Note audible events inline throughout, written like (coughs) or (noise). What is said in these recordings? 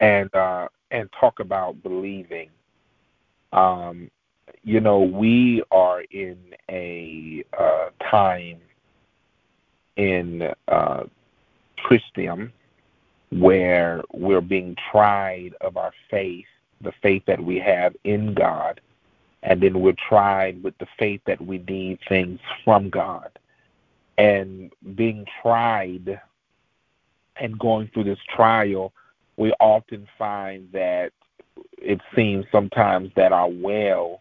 and uh, and talk about believing. Um, you know, we are in a uh, time in uh, Christian where we're being tried of our faith, the faith that we have in God, and then we're tried with the faith that we need things from God. And being tried and going through this trial, we often find that it seems sometimes that our well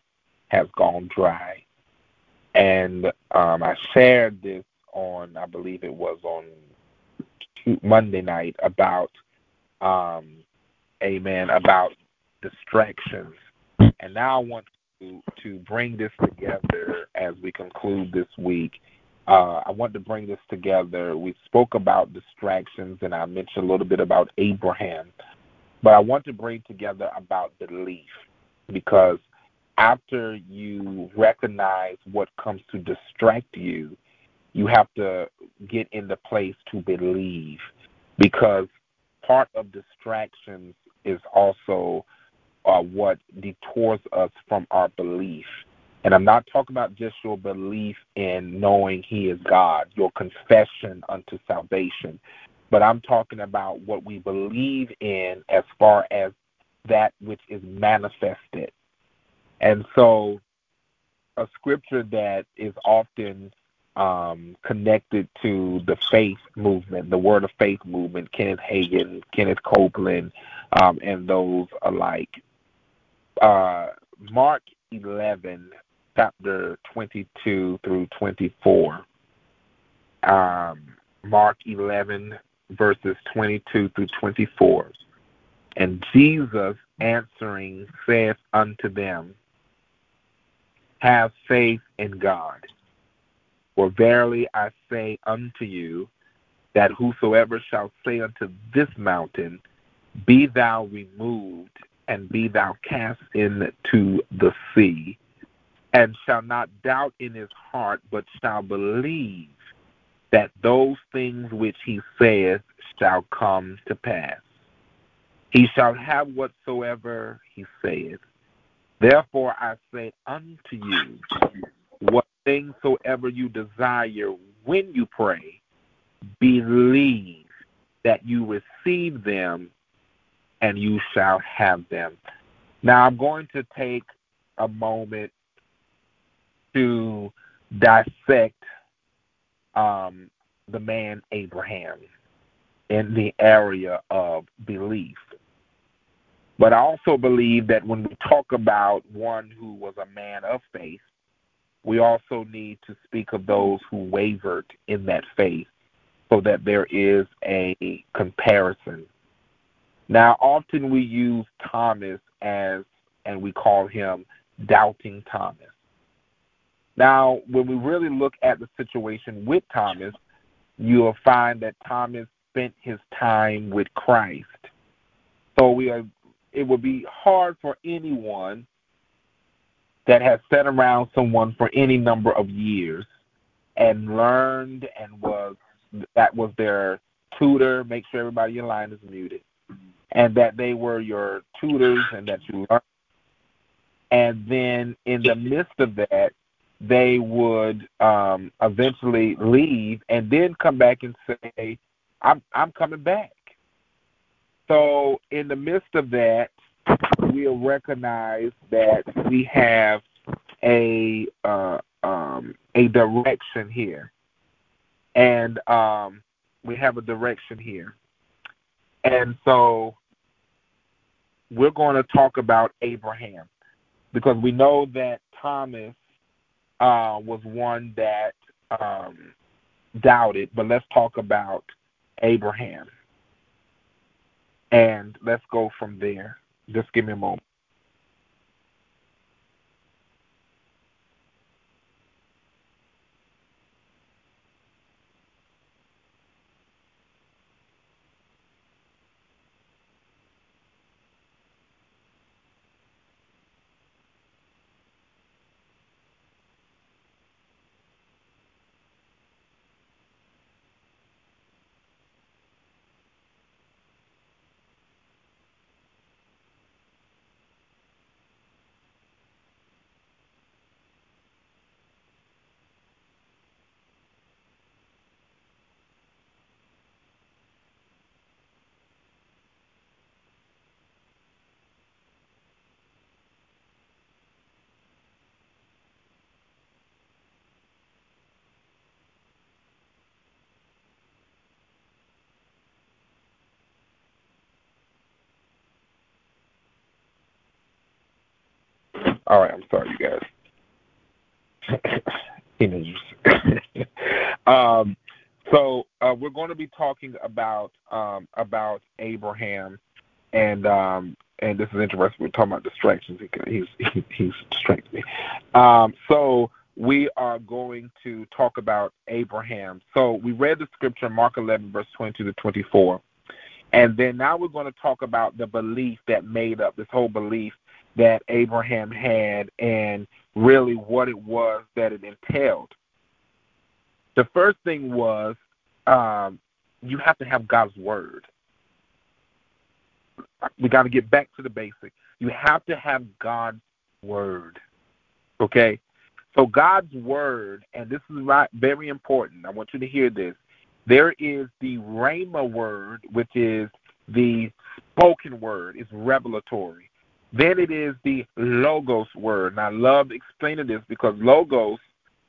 has gone dry. And um, I shared this on, I believe it was on Monday night about, um, amen, about distractions. And now I want to, to bring this together as we conclude this week. Uh, I want to bring this together. We spoke about distractions, and I mentioned a little bit about Abraham, but I want to bring together about belief because after you recognize what comes to distract you, you have to get in the place to believe because part of distractions is also uh, what detours us from our belief. And I'm not talking about just your belief in knowing He is God, your confession unto salvation, but I'm talking about what we believe in as far as that which is manifested. And so, a scripture that is often um, connected to the faith movement, the Word of Faith movement, Kenneth Hagin, Kenneth Copeland, um, and those alike. Uh, Mark 11, chapter 22 through 24. Um, Mark 11, verses 22 through 24. And Jesus answering saith unto them, Have faith in God. For verily I say unto you, that whosoever shall say unto this mountain, Be thou removed, and be thou cast into the sea, and shall not doubt in his heart, but shall believe that those things which he saith shall come to pass. He shall have whatsoever he saith. Therefore I say unto you, what things soever you desire when you pray, believe that you receive them and you shall have them. Now I'm going to take a moment to dissect um, the man Abraham in the area of belief. But I also believe that when we talk about one who was a man of faith, we also need to speak of those who wavered in that faith so that there is a comparison. Now, often we use Thomas as, and we call him doubting Thomas. Now, when we really look at the situation with Thomas, you'll find that Thomas spent his time with Christ. So we are it would be hard for anyone that has sat around someone for any number of years and learned and was that was their tutor, make sure everybody in line is muted. And that they were your tutors and that you learned and then in the midst of that they would um, eventually leave and then come back and say, "I'm I'm coming back." So in the midst of that, we'll recognize that we have a uh, um, a direction here, and um, we have a direction here, and so we're going to talk about Abraham because we know that Thomas uh, was one that um, doubted, but let's talk about Abraham. And let's go from there. Just give me a moment. All right, I'm sorry, you guys. (coughs) Teenagers. (laughs) um, so uh, we're going to be talking about um, about Abraham, and um, and this is interesting. We're talking about distractions. He's he's, distracting me. Um, so we are going to talk about Abraham. So we read the scripture Mark 11 verse 22 to 24. And then now we're going to talk about the belief that made up this whole belief that Abraham had and really what it was that it entailed. The first thing was um, you have to have God's word. We got to get back to the basic. You have to have God's word. Okay? So God's word, and this is very important. I want you to hear this. There is the Rhema word, which is the spoken word, it's revelatory. Then it is the logos word. And I love explaining this because logos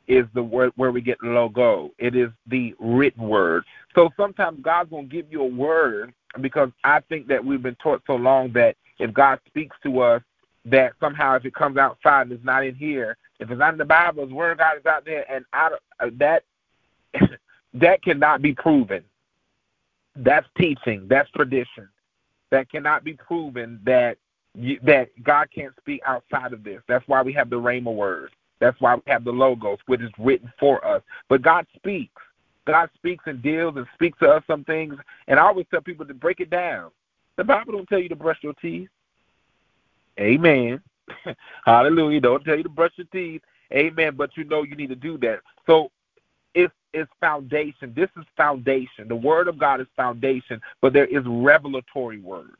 is the word where we get logo. It is the written word. So sometimes God's going to give you a word because I think that we've been taught so long that if God speaks to us, that somehow if it comes outside and it's not in here, if it's not in the Bible, His Word of God is out there, and out of, uh, that (laughs) that cannot be proven. That's teaching. That's tradition. That cannot be proven that that God can't speak outside of this. That's why we have the Rhema word. That's why we have the logos, which is written for us. But God speaks. God speaks and deals and speaks to us some things. And I always tell people to break it down. The Bible don't tell you to brush your teeth. Amen. (laughs) Hallelujah. Don't tell you to brush your teeth. Amen. But you know you need to do that. So it's it's foundation. This is foundation. The word of God is foundation, but there is revelatory words.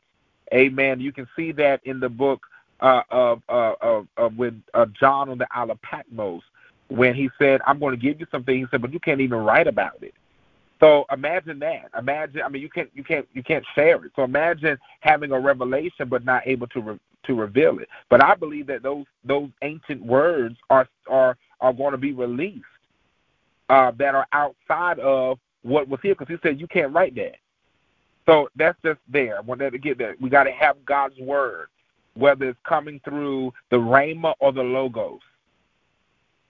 Amen. You can see that in the book uh, of, uh, of, of with uh, John on the Isle of Patmos when he said, "I'm going to give you something." He said, "But you can't even write about it." So imagine that. Imagine. I mean, you can't you can't you can't share it. So imagine having a revelation but not able to re- to reveal it. But I believe that those those ancient words are are are going to be released uh, that are outside of what was here because he said you can't write that. So that's just there. I wanted to get that. We got to have God's word, whether it's coming through the rhema or the logos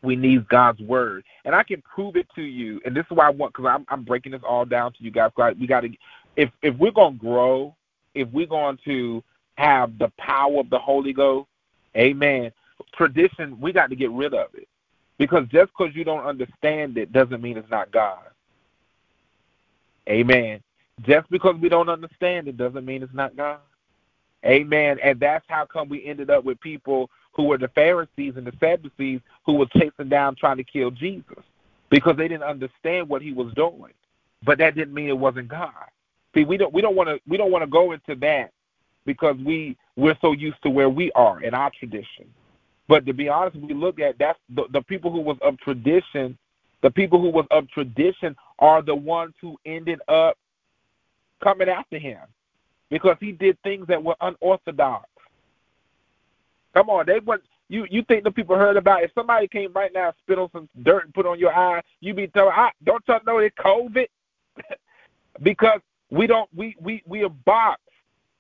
we need God's word, and I can prove it to you. And this is why I want because I'm I'm breaking this all down to you guys. We got to if if we're gonna grow, if we're going to have the power of the Holy Ghost, Amen. Tradition, we got to get rid of it because just because you don't understand it doesn't mean it's not God. Amen. Just because we don't understand it doesn't mean it's not God. Amen. And that's how come we ended up with people who were the Pharisees and the Sadducees who were chasing down trying to kill Jesus because they didn't understand what he was doing. But that didn't mean it wasn't God. See, we don't we don't want to we don't want to go into that because we we're so used to where we are in our tradition. But to be honest, we look at that's the, the people who was of tradition. The people who was of tradition are the ones who ended up coming after him because he did things that were unorthodox. Come on, they want you. You think the people heard about? If somebody came right now, spit on some dirt and put on your eye, you be telling, I, "Don't y'all know it's COVID?" (laughs) because we don't. We we we are boxed.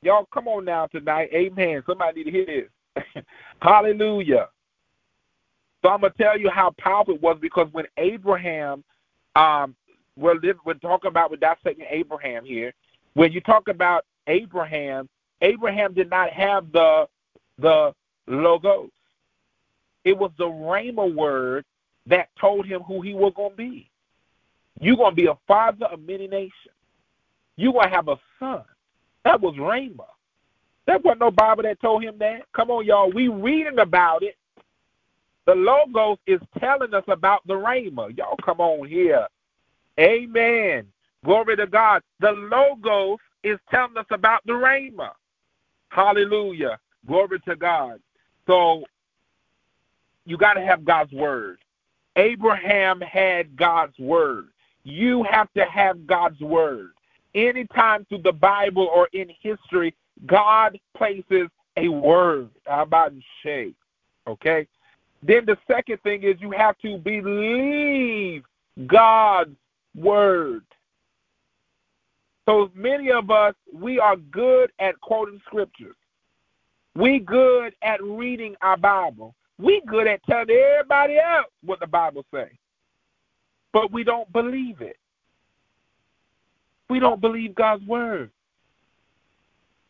Y'all, come on now tonight. Amen. Somebody need to hear this. (laughs) Hallelujah. So I'm gonna tell you how powerful it was because when Abraham, um, we're we're talking about we're dissecting Abraham here. When you talk about Abraham, Abraham did not have the the logos. It was the Rhema word that told him who he was going to be. You're going to be a father of many nations. You're going to have a son. That was Rhema. That wasn't no Bible that told him that. Come on, y'all. We reading about it. The logos is telling us about the Rhema. Y'all come on here. Amen. Glory to God. The logos is telling us about the Rhema. Hallelujah. Glory to God. So you got to have God's word. Abraham had God's word. You have to have God's word. Anytime through the Bible or in history, God places a word. How about Shay? Okay? Then the second thing is you have to believe God's word. So many of us, we are good at quoting scriptures. We good at reading our Bible. We good at telling everybody else what the Bible say, but we don't believe it. We don't believe God's word.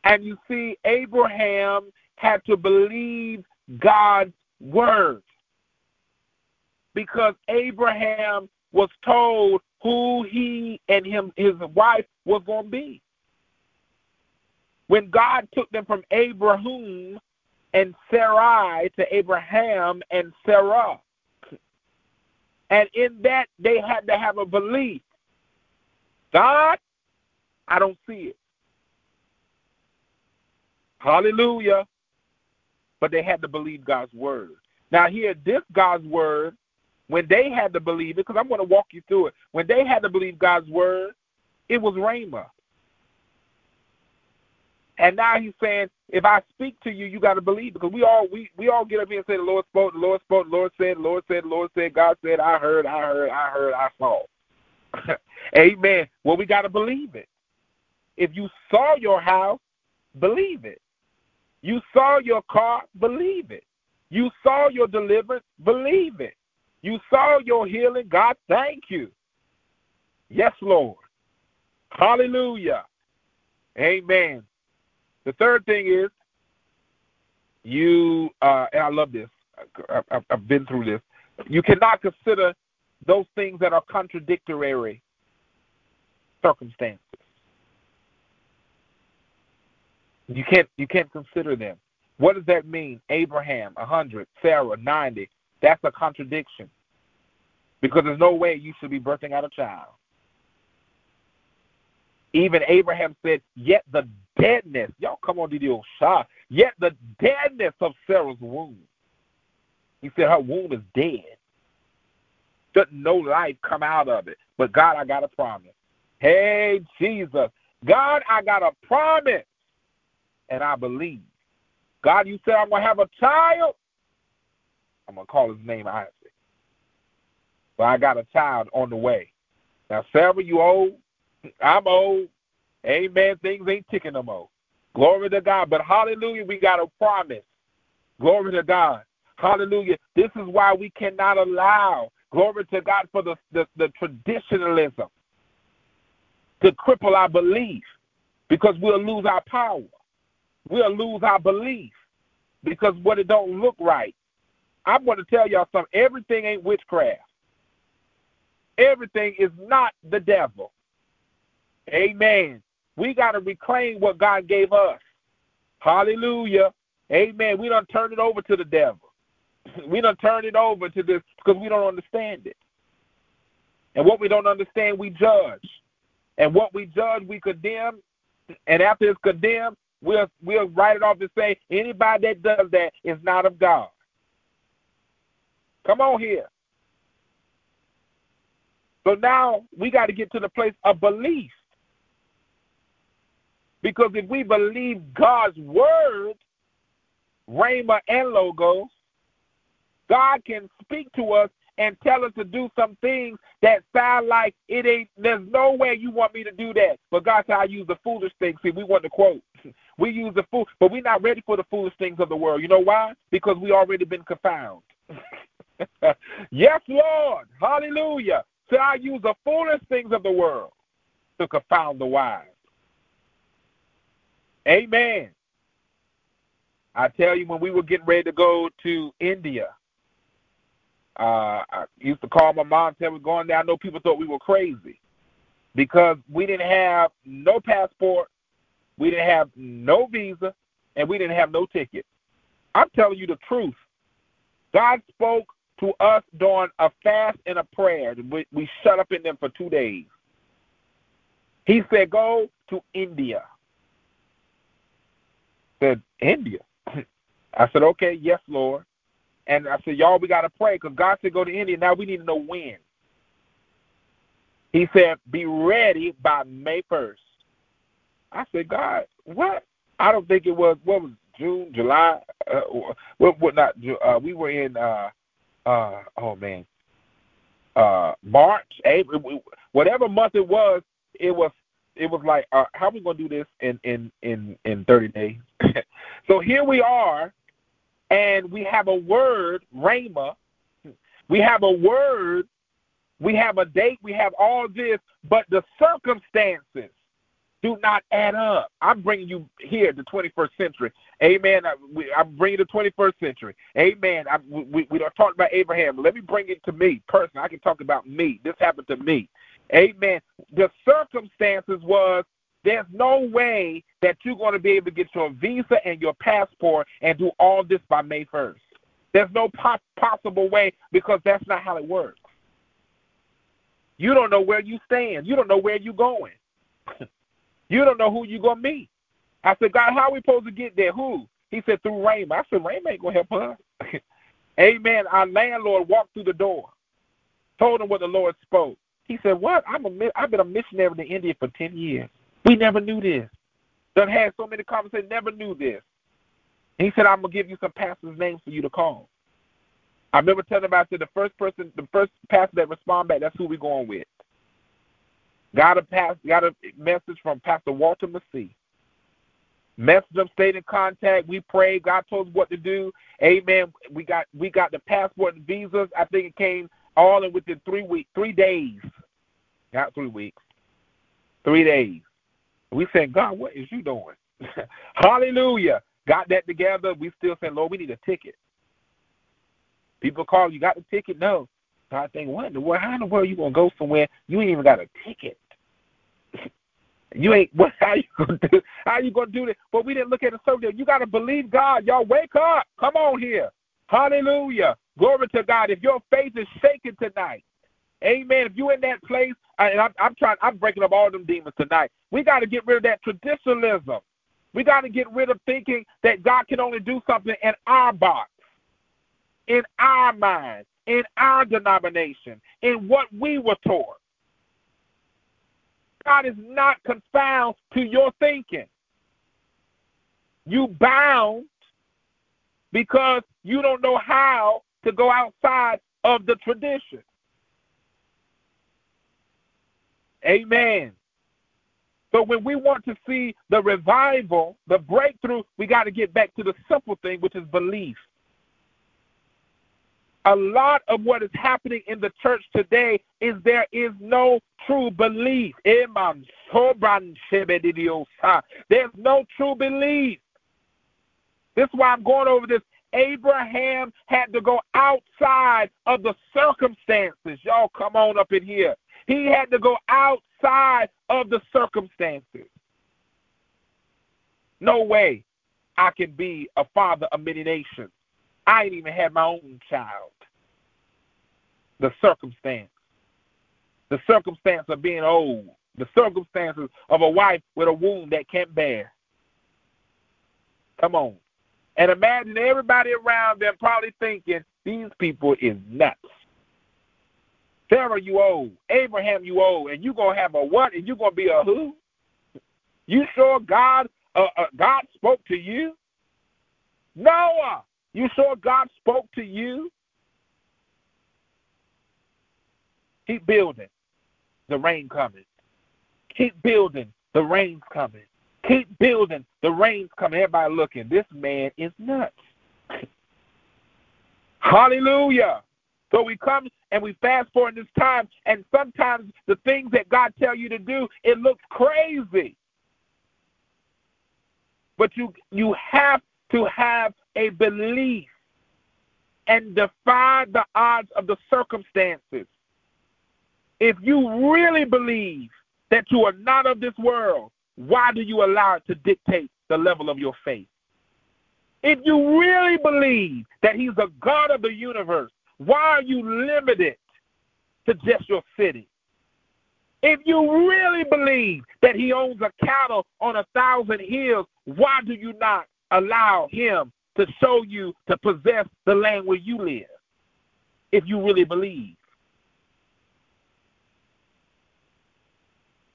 And you see, Abraham had to believe God's word because Abraham was told who he and him his wife was going to be. When God took them from Abraham and Sarai to Abraham and Sarah. And in that, they had to have a belief. God, I don't see it. Hallelujah. But they had to believe God's word. Now, here, this God's word, when they had to believe it, because I'm going to walk you through it, when they had to believe God's word, it was Rhema. And now he's saying, if I speak to you, you got to believe because we all we we all get up here and say the Lord spoke, the Lord spoke, the Lord said, the Lord said, the Lord said, God said, I heard, I heard, I heard, I saw. (laughs) Amen. Well, we got to believe it. If you saw your house, believe it. You saw your car, believe it. You saw your deliverance, believe it. You saw your healing, God, thank you. Yes, Lord. Hallelujah. Amen. The third thing is you, uh, and I love this. I, have been through this. You cannot consider those things that are contradictory circumstances. You can't you can't consider them. What does that mean? Abraham, a hundred, Sarah, ninety. That's a contradiction. Because there's no way you should be birthing out a child. Even Abraham said, Yet the deadness, y'all come on, old shot, yet the deadness of Sarah's womb. He said her womb is dead. Doesn't no life come out of it. But God, I got a promise. Hey, Jesus. God, I got a promise. And I believe. God, you said I'm going to have a child. I'm to call his name Isaac. But I got a child on the way. Now, Sarah, you old. I'm old. Amen. Things ain't ticking no more. Glory to God. But hallelujah, we got a promise. Glory to God. Hallelujah. This is why we cannot allow, glory to God, for the, the, the traditionalism to cripple our belief because we'll lose our power. We'll lose our belief because what it don't look right. I'm going to tell y'all something. Everything ain't witchcraft. Everything is not the devil. Amen. We got to reclaim what God gave us. Hallelujah. Amen. We don't turn it over to the devil. We don't turn it over to this because we don't understand it. And what we don't understand, we judge. And what we judge, we condemn. And after it's condemned, we'll we'll write it off and say anybody that does that is not of God. Come on here. So now we got to get to the place of belief. Because if we believe God's word, Rhema and Logos, God can speak to us and tell us to do some things that sound like it ain't there's no way you want me to do that. But God said I use the foolish things. See, we want to quote. (laughs) We use the fool but we're not ready for the foolish things of the world. You know why? Because we already been confounded. (laughs) (laughs) yes, Lord. Hallelujah. So I use the foolish things of the world to confound the wise. Amen. I tell you, when we were getting ready to go to India, uh, I used to call my mom tell me going there. I know people thought we were crazy because we didn't have no passport, we didn't have no visa, and we didn't have no ticket. I'm telling you the truth. God spoke to us during a fast and a prayer. We, we shut up in them for two days. He said, Go to India said, India. (laughs) I said, okay, yes, Lord. And I said, y'all, we got to pray because God said go to India. Now we need to know when. He said, be ready by May 1st. I said, God, what? I don't think it was, what was June, July? Uh, what, what not, uh, we were in, uh, uh, oh man, uh, March, April, whatever month it was, it was it was like, uh, how are we gonna do this in in in in 30 days? (laughs) so here we are, and we have a word, Rhema. We have a word, we have a date, we have all this, but the circumstances do not add up. I'm bringing you here the 21st century. Amen. I, am bringing you the 21st century. Amen. I, we, we don't talk about Abraham. Let me bring it to me personally. I can talk about me. This happened to me. Amen. The circumstances was there's no way that you're going to be able to get your visa and your passport and do all this by May 1st. There's no po- possible way because that's not how it works. You don't know where you stand. You don't know where you're going. (laughs) you don't know who you're going to meet. I said, God, how are we supposed to get there? Who? He said, through Rhema. I said, Rhema ain't going to help us. (laughs) Amen. Our landlord walked through the door, told him what the Lord spoke. He said, What? I'm a, I've been a missionary to India for 10 years. We never knew this. Done had so many conversations, never knew this. He said, I'm gonna give you some pastors' names for you to call. I remember telling him I said the first person the first pastor that respond back, that's who we're going with. Got a pass got a message from Pastor Walter Massey. Messaged them, stayed in contact. We prayed. God told us what to do. Amen. We got we got the passport and visas. I think it came all in within three weeks, three days. Not three weeks. Three days. We said, God, what is you doing? (laughs) Hallelujah. Got that together. We still saying, Lord, we need a ticket. People call, you got the ticket? No. So I think, what in the world? How in the world you gonna go somewhere? You ain't even got a ticket. (laughs) you ain't (laughs) what how you gonna do how you gonna do this? But we didn't look at it so. You gotta believe God. Y'all wake up. Come on here. Hallelujah. Glory to God. If your faith is shaken tonight, Amen. If you in that place, and I'm, I'm trying, I'm breaking up all them demons tonight. We got to get rid of that traditionalism. We got to get rid of thinking that God can only do something in our box, in our mind, in our denomination, in what we were taught. God is not confound to your thinking. You bound because you don't know how to go outside of the tradition. Amen. So when we want to see the revival, the breakthrough, we got to get back to the simple thing, which is belief. A lot of what is happening in the church today is there is no true belief. There's no true belief. This is why I'm going over this. Abraham had to go outside of the circumstances. Y'all come on up in here. He had to go outside of the circumstances. No way I can be a father of many nations. I ain't even had my own child. The circumstance. The circumstance of being old. The circumstances of a wife with a womb that can't bear. Come on. And imagine everybody around them probably thinking, these people is nuts. Sarah, you old. Abraham, you old. And you going to have a what? And you going to be a who? You sure God uh, uh, God spoke to you? Noah, you sure God spoke to you? Keep building. The rain coming. Keep building. The rain's coming. Keep building. The rain's coming. Everybody looking. This man is nuts. Hallelujah. So we come and we fast forward in this time, and sometimes the things that God tell you to do, it looks crazy. But you you have to have a belief and defy the odds of the circumstances. If you really believe that you are not of this world, why do you allow it to dictate the level of your faith? If you really believe that He's the God of the universe, why are you limited to just your city? If you really believe that he owns a cattle on a thousand hills, why do you not allow him to show you to possess the land where you live? If you really believe.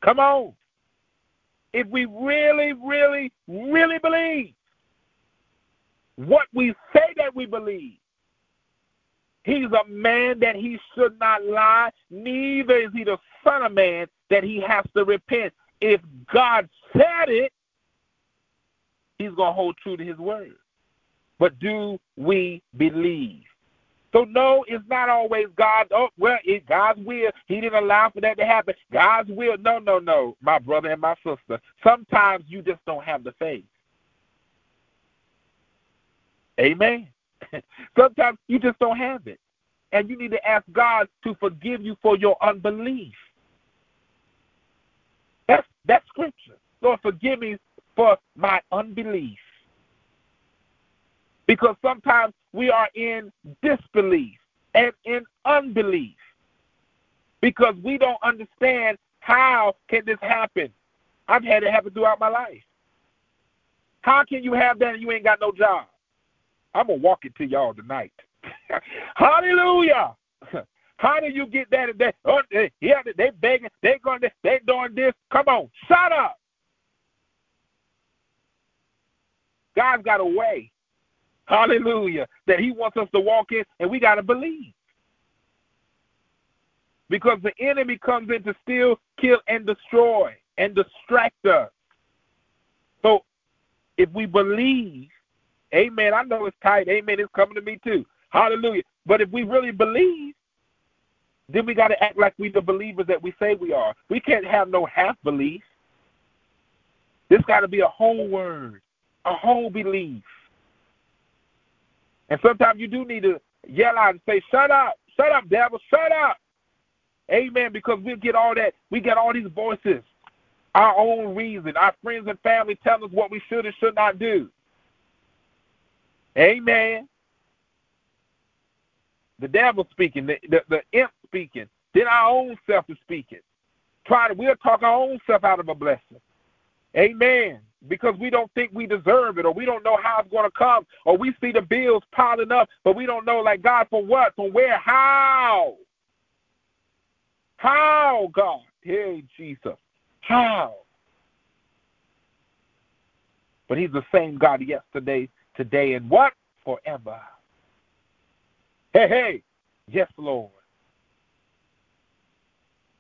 Come on. If we really, really, really believe what we say that we believe, He's a man that he should not lie, neither is he the son of man that he has to repent. If God said it, he's going to hold true to his word. but do we believe? So no, it's not always God. Oh, well, God's will. He didn't allow for that to happen. God's will. No, no, no, my brother and my sister. Sometimes you just don't have the faith. Amen. (laughs) Sometimes you just don't have it. And you need to ask God to forgive you for your unbelief. That's that's scripture. Lord, forgive me for my unbelief. Because sometimes we are in disbelief and in unbelief because we don't understand how can this happen. I've had it happen throughout my life. How can you have that and you ain't got no job? I'm gonna walk it to y'all tonight. (laughs) Hallelujah. (laughs) How do you get that? They, oh, they, yeah, they begging, they going, they doing this. Come on, shut up. God's got a way Hallelujah. That He wants us to walk in, and we got to believe. Because the enemy comes in to steal, kill, and destroy and distract us. So if we believe, amen, I know it's tight, amen, it's coming to me too. Hallelujah. But if we really believe, then we got to act like we the believers that we say we are. We can't have no half belief. This got to be a whole word, a whole belief. And sometimes you do need to yell out and say, Shut up, shut up, devil, shut up. Amen. Because we get all that, we get all these voices, our own reason, our friends and family tell us what we should and should not do. Amen. The devil speaking, the, the, the imp speaking, then our own self is speaking. Try to, we'll talk our own self out of a blessing. Amen. Because we don't think we deserve it or we don't know how it's going to come or we see the bills piling up but we don't know like god for what from where how? How god? Hey jesus. How? But he's the same god yesterday today and what? Forever. Hey hey. Yes lord.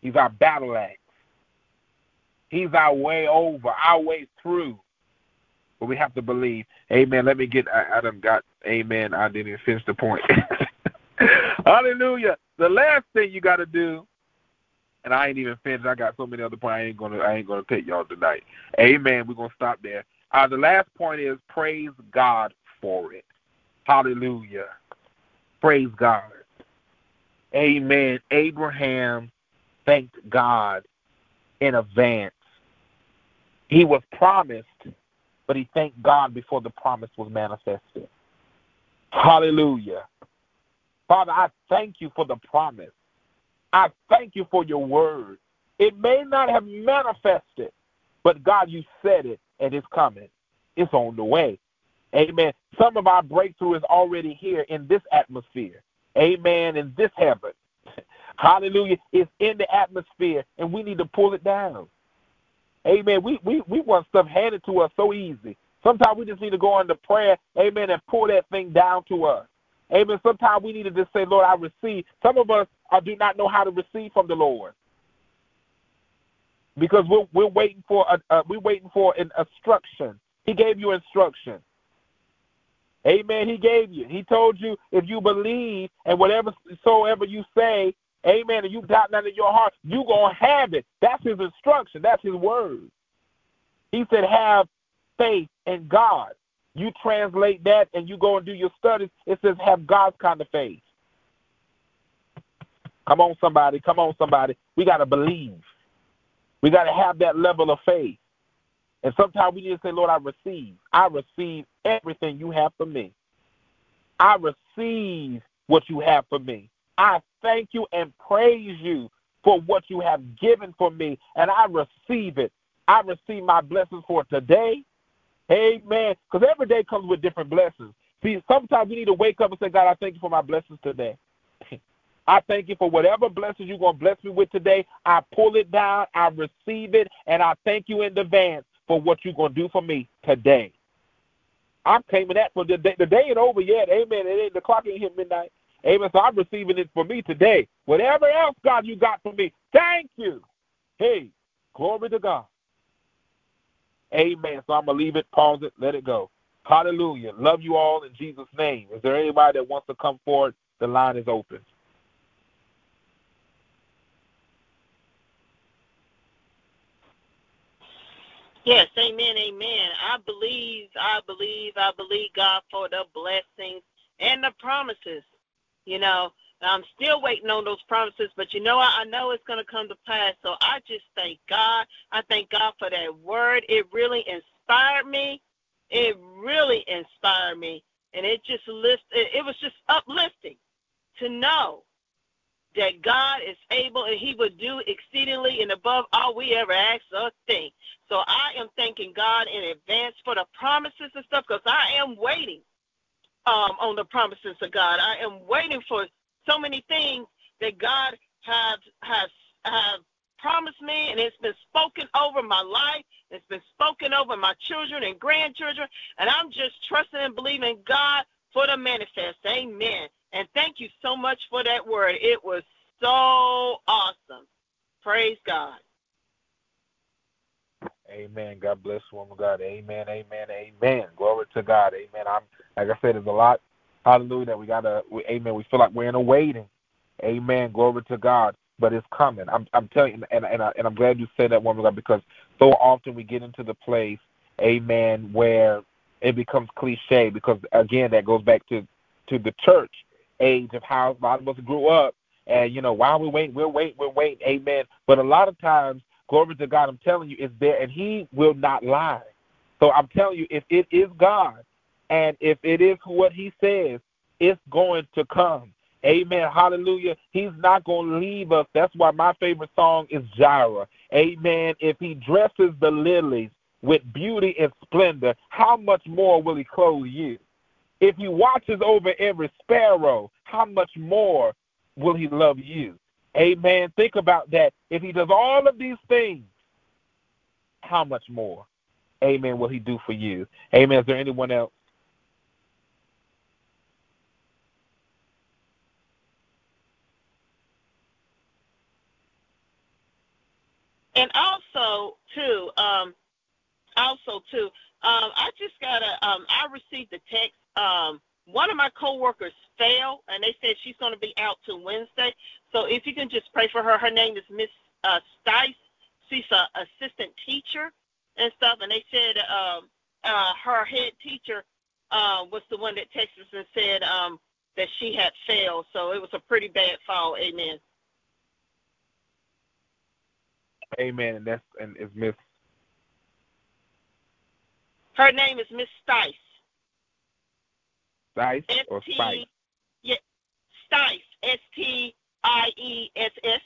He's our battle axe He's our way over, our way through. But we have to believe. Amen. Let me get Adam got amen. I didn't even finish the point. (laughs) Hallelujah. The last thing you gotta do, and I ain't even finished, I got so many other points I ain't gonna I ain't gonna take y'all tonight. Amen. We're gonna stop there. Uh, the last point is praise God for it. Hallelujah. Praise God. Amen. Abraham thanked God in advance he was promised, but he thanked God before the promise was manifested. Hallelujah. Father, I thank you for the promise. I thank you for your word. It may not have manifested, but God, you said it and it's coming. It's on the way. Amen. Some of our breakthrough is already here in this atmosphere. Amen. In this heaven. (laughs) Hallelujah. It's in the atmosphere and we need to pull it down. Amen. We, we, we want stuff handed to us so easy. Sometimes we just need to go into prayer, amen, and pull that thing down to us. Amen. Sometimes we need to just say, Lord, I receive. Some of us uh, do not know how to receive from the Lord because we're we're waiting for a, uh, we're waiting for an instruction. He gave you instruction. Amen. He gave you. He told you if you believe and whatever soever you say, Amen. And you doubt that in your heart, you gonna have it. That's his instruction. That's his word. He said, have faith in God. You translate that and you go and do your studies. It says, have God's kind of faith. Come on, somebody. Come on, somebody. We got to believe. We got to have that level of faith. And sometimes we need to say, Lord, I receive. I receive everything you have for me. I receive what you have for me. I thank you and praise you for what you have given for me, and I receive it. I receive my blessings for today. Amen. Because every day comes with different blessings. See, sometimes we need to wake up and say, God, I thank you for my blessings today. (laughs) I thank you for whatever blessings you're going to bless me with today. I pull it down, I receive it, and I thank you in advance for what you're going to do for me today. I'm claiming that for the day. The day ain't over yet. Amen. It ain't, the clock ain't hit midnight. Amen. So I'm receiving it for me today. Whatever else, God, you got for me, thank you. Hey, glory to God. Amen. So I'm going to leave it, pause it, let it go. Hallelujah. Love you all in Jesus' name. Is there anybody that wants to come forward? The line is open. Yes, amen, amen. I believe, I believe, I believe God for the blessings and the promises. You know, I'm still waiting on those promises, but you know, I, I know it's going to come to pass. So I just thank God. I thank God for that word. It really inspired me. It really inspired me, and it just lift. It, was just uplifting to know that God is able and He would do exceedingly and above all we ever ask or think. So I am thanking God in advance for the promises and stuff because I am waiting um, on the promises of God. I am waiting for so many things that God has has have promised me, and it's been spoken over my life. It's been spoken over my children and grandchildren, and I'm just trusting and believing God for the manifest. Amen. And thank you so much for that word. It was so awesome. Praise God. Amen. God bless you, woman God. Amen. Amen. Amen. Glory to God. Amen. I'm like I said, there's a lot. Hallelujah. That we gotta. We, amen. We feel like we're in a waiting. Amen. Glory to God. But it's coming. I'm. I'm telling you, and and, I, and I'm glad you said that, woman God, because so often we get into the place, Amen, where it becomes cliche. Because again, that goes back to to the church age of how a lot of us grew up. And you know, while we wait, we're waiting, we're waiting, amen. But a lot of times, glory to God, I'm telling you, is there, and He will not lie. So I'm telling you, if it is God, and if it is what He says, it's going to come. Amen. Hallelujah. He's not going to leave us. That's why my favorite song is Jireh. Amen. If He dresses the lilies with beauty and splendor, how much more will He clothe you? If he watches over every sparrow, how much more will he love you? Amen. Think about that. If he does all of these things, how much more, amen, will he do for you? Amen. Is there anyone else? And also, too, um, also too, um, I just got a, um, I received a text um, one of my coworkers fell, and they said she's going to be out till Wednesday. So if you can just pray for her. Her name is Miss uh, Stice. She's an assistant teacher and stuff. And they said um, uh, her head teacher uh, was the one that texted us and said um, that she had failed. So it was a pretty bad fall. Amen. Amen. And that's and is Miss. Her name is Miss Stice. Stice or Spice? Yeah, Stice. S T I E S S.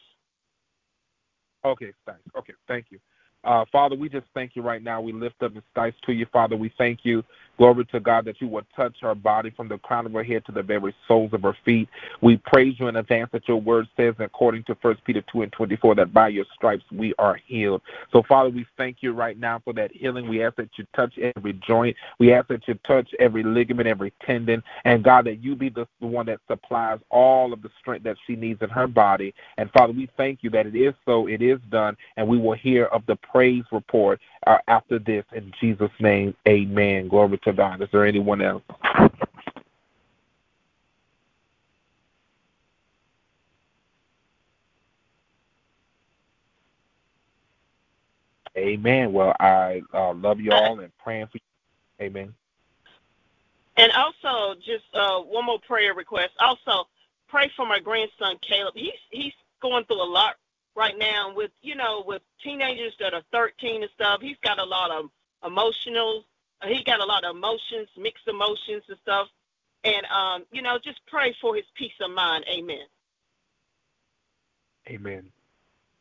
Okay, Stice. Okay, thank you. Uh, Father, we just thank you right now. We lift up the Stice to you, Father. We thank you Glory to God that you would touch her body from the crown of her head to the very soles of her feet. We praise you in advance that your word says, according to 1 Peter 2 and 24, that by your stripes we are healed. So, Father, we thank you right now for that healing. We ask that you touch every joint. We ask that you touch every ligament, every tendon. And, God, that you be the, the one that supplies all of the strength that she needs in her body. And, Father, we thank you that it is so, it is done, and we will hear of the praise report uh, after this. In Jesus' name, amen. Glory to God. Is there anyone else? Amen. Well, I uh, love you all and praying for you. Amen. And also, just uh, one more prayer request. Also, pray for my grandson Caleb. He's he's going through a lot right now with you know with teenagers that are 13 and stuff. He's got a lot of emotional he got a lot of emotions, mixed emotions and stuff. And um, you know, just pray for his peace of mind. Amen. Amen.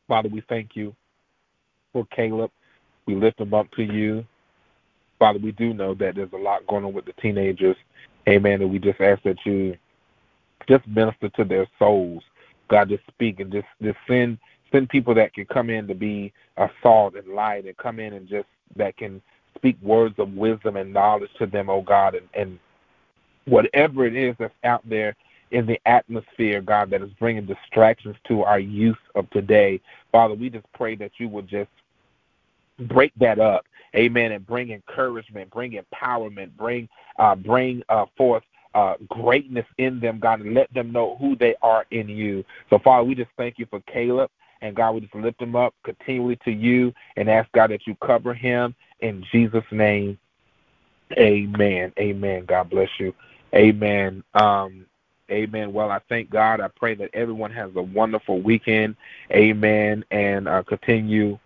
Father, we thank you for Caleb. We lift him up to you. Father, we do know that there's a lot going on with the teenagers. Amen. And we just ask that you just minister to their souls. God, just speak and just, just send send people that can come in to be a salt and light and come in and just that can speak words of wisdom and knowledge to them, oh God, and, and whatever it is that's out there in the atmosphere, God, that is bringing distractions to our youth of today. Father, we just pray that you would just break that up Amen. And bring encouragement, bring empowerment, bring uh, bring uh, forth uh, greatness in them, God, and let them know who they are in you. So, Father, we just thank you for Caleb. And God, we just lift him up continually to you and ask God that you cover him in Jesus' name. Amen. Amen. God bless you. Amen. Um, amen. Well, I thank God. I pray that everyone has a wonderful weekend. Amen. And uh, continue,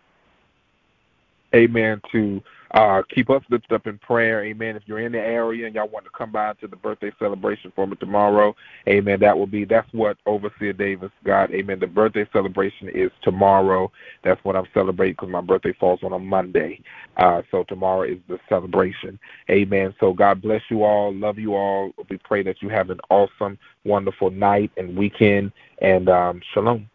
amen, to uh, keep us lifted up in prayer. Amen. If you're in the area and y'all want to come by to the birthday celebration for me tomorrow, amen, that will be, that's what Overseer Davis got. Amen. The birthday celebration is tomorrow. That's what I'm celebrating because my birthday falls on a Monday. Uh, so tomorrow is the celebration. Amen. So God bless you all. Love you all. We pray that you have an awesome, wonderful night and weekend. And um, shalom.